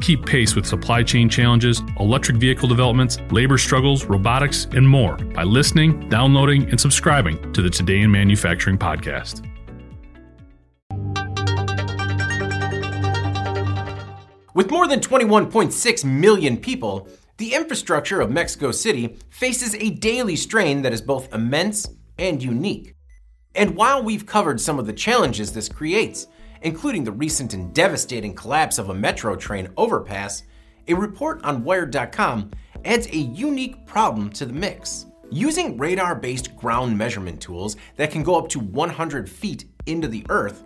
Keep pace with supply chain challenges, electric vehicle developments, labor struggles, robotics, and more by listening, downloading, and subscribing to the Today in Manufacturing podcast. With more than 21.6 million people, the infrastructure of Mexico City faces a daily strain that is both immense and unique. And while we've covered some of the challenges this creates, including the recent and devastating collapse of a metro train overpass, a report on Wired.com adds a unique problem to the mix. Using radar based ground measurement tools that can go up to 100 feet into the earth,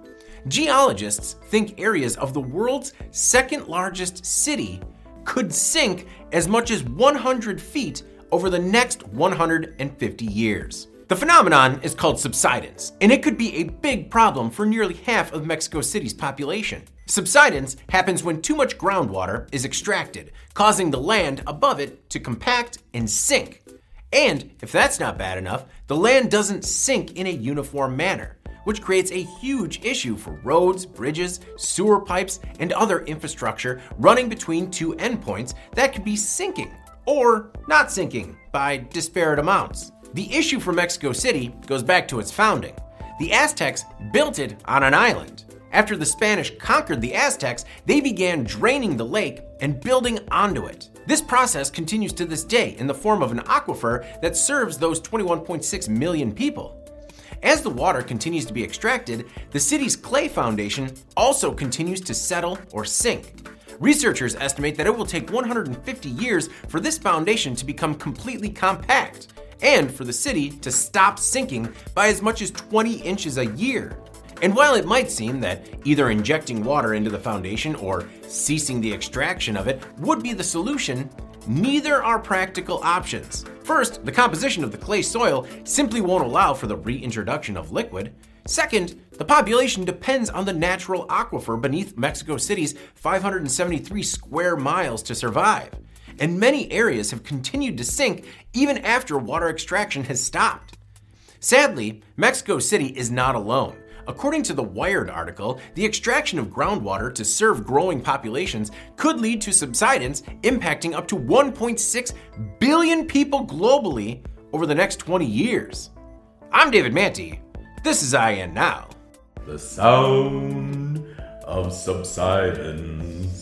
geologists think areas of the world's second largest city could sink as much as 100 feet over the next 150 years. The phenomenon is called subsidence, and it could be a big problem for nearly half of Mexico City's population. Subsidence happens when too much groundwater is extracted, causing the land above it to compact and sink. And if that's not bad enough, the land doesn't sink in a uniform manner, which creates a huge issue for roads, bridges, sewer pipes, and other infrastructure running between two endpoints that could be sinking or not sinking by disparate amounts. The issue for Mexico City goes back to its founding. The Aztecs built it on an island. After the Spanish conquered the Aztecs, they began draining the lake and building onto it. This process continues to this day in the form of an aquifer that serves those 21.6 million people. As the water continues to be extracted, the city's clay foundation also continues to settle or sink. Researchers estimate that it will take 150 years for this foundation to become completely compact and for the city to stop sinking by as much as 20 inches a year. And while it might seem that either injecting water into the foundation or ceasing the extraction of it would be the solution, neither are practical options. First, the composition of the clay soil simply won't allow for the reintroduction of liquid. Second, the population depends on the natural aquifer beneath Mexico City's 573 square miles to survive and many areas have continued to sink even after water extraction has stopped. Sadly, Mexico City is not alone. According to the Wired article, the extraction of groundwater to serve growing populations could lead to subsidence impacting up to 1.6 billion people globally over the next 20 years. I'm David Mantey. This is IEN Now. The sound of subsidence.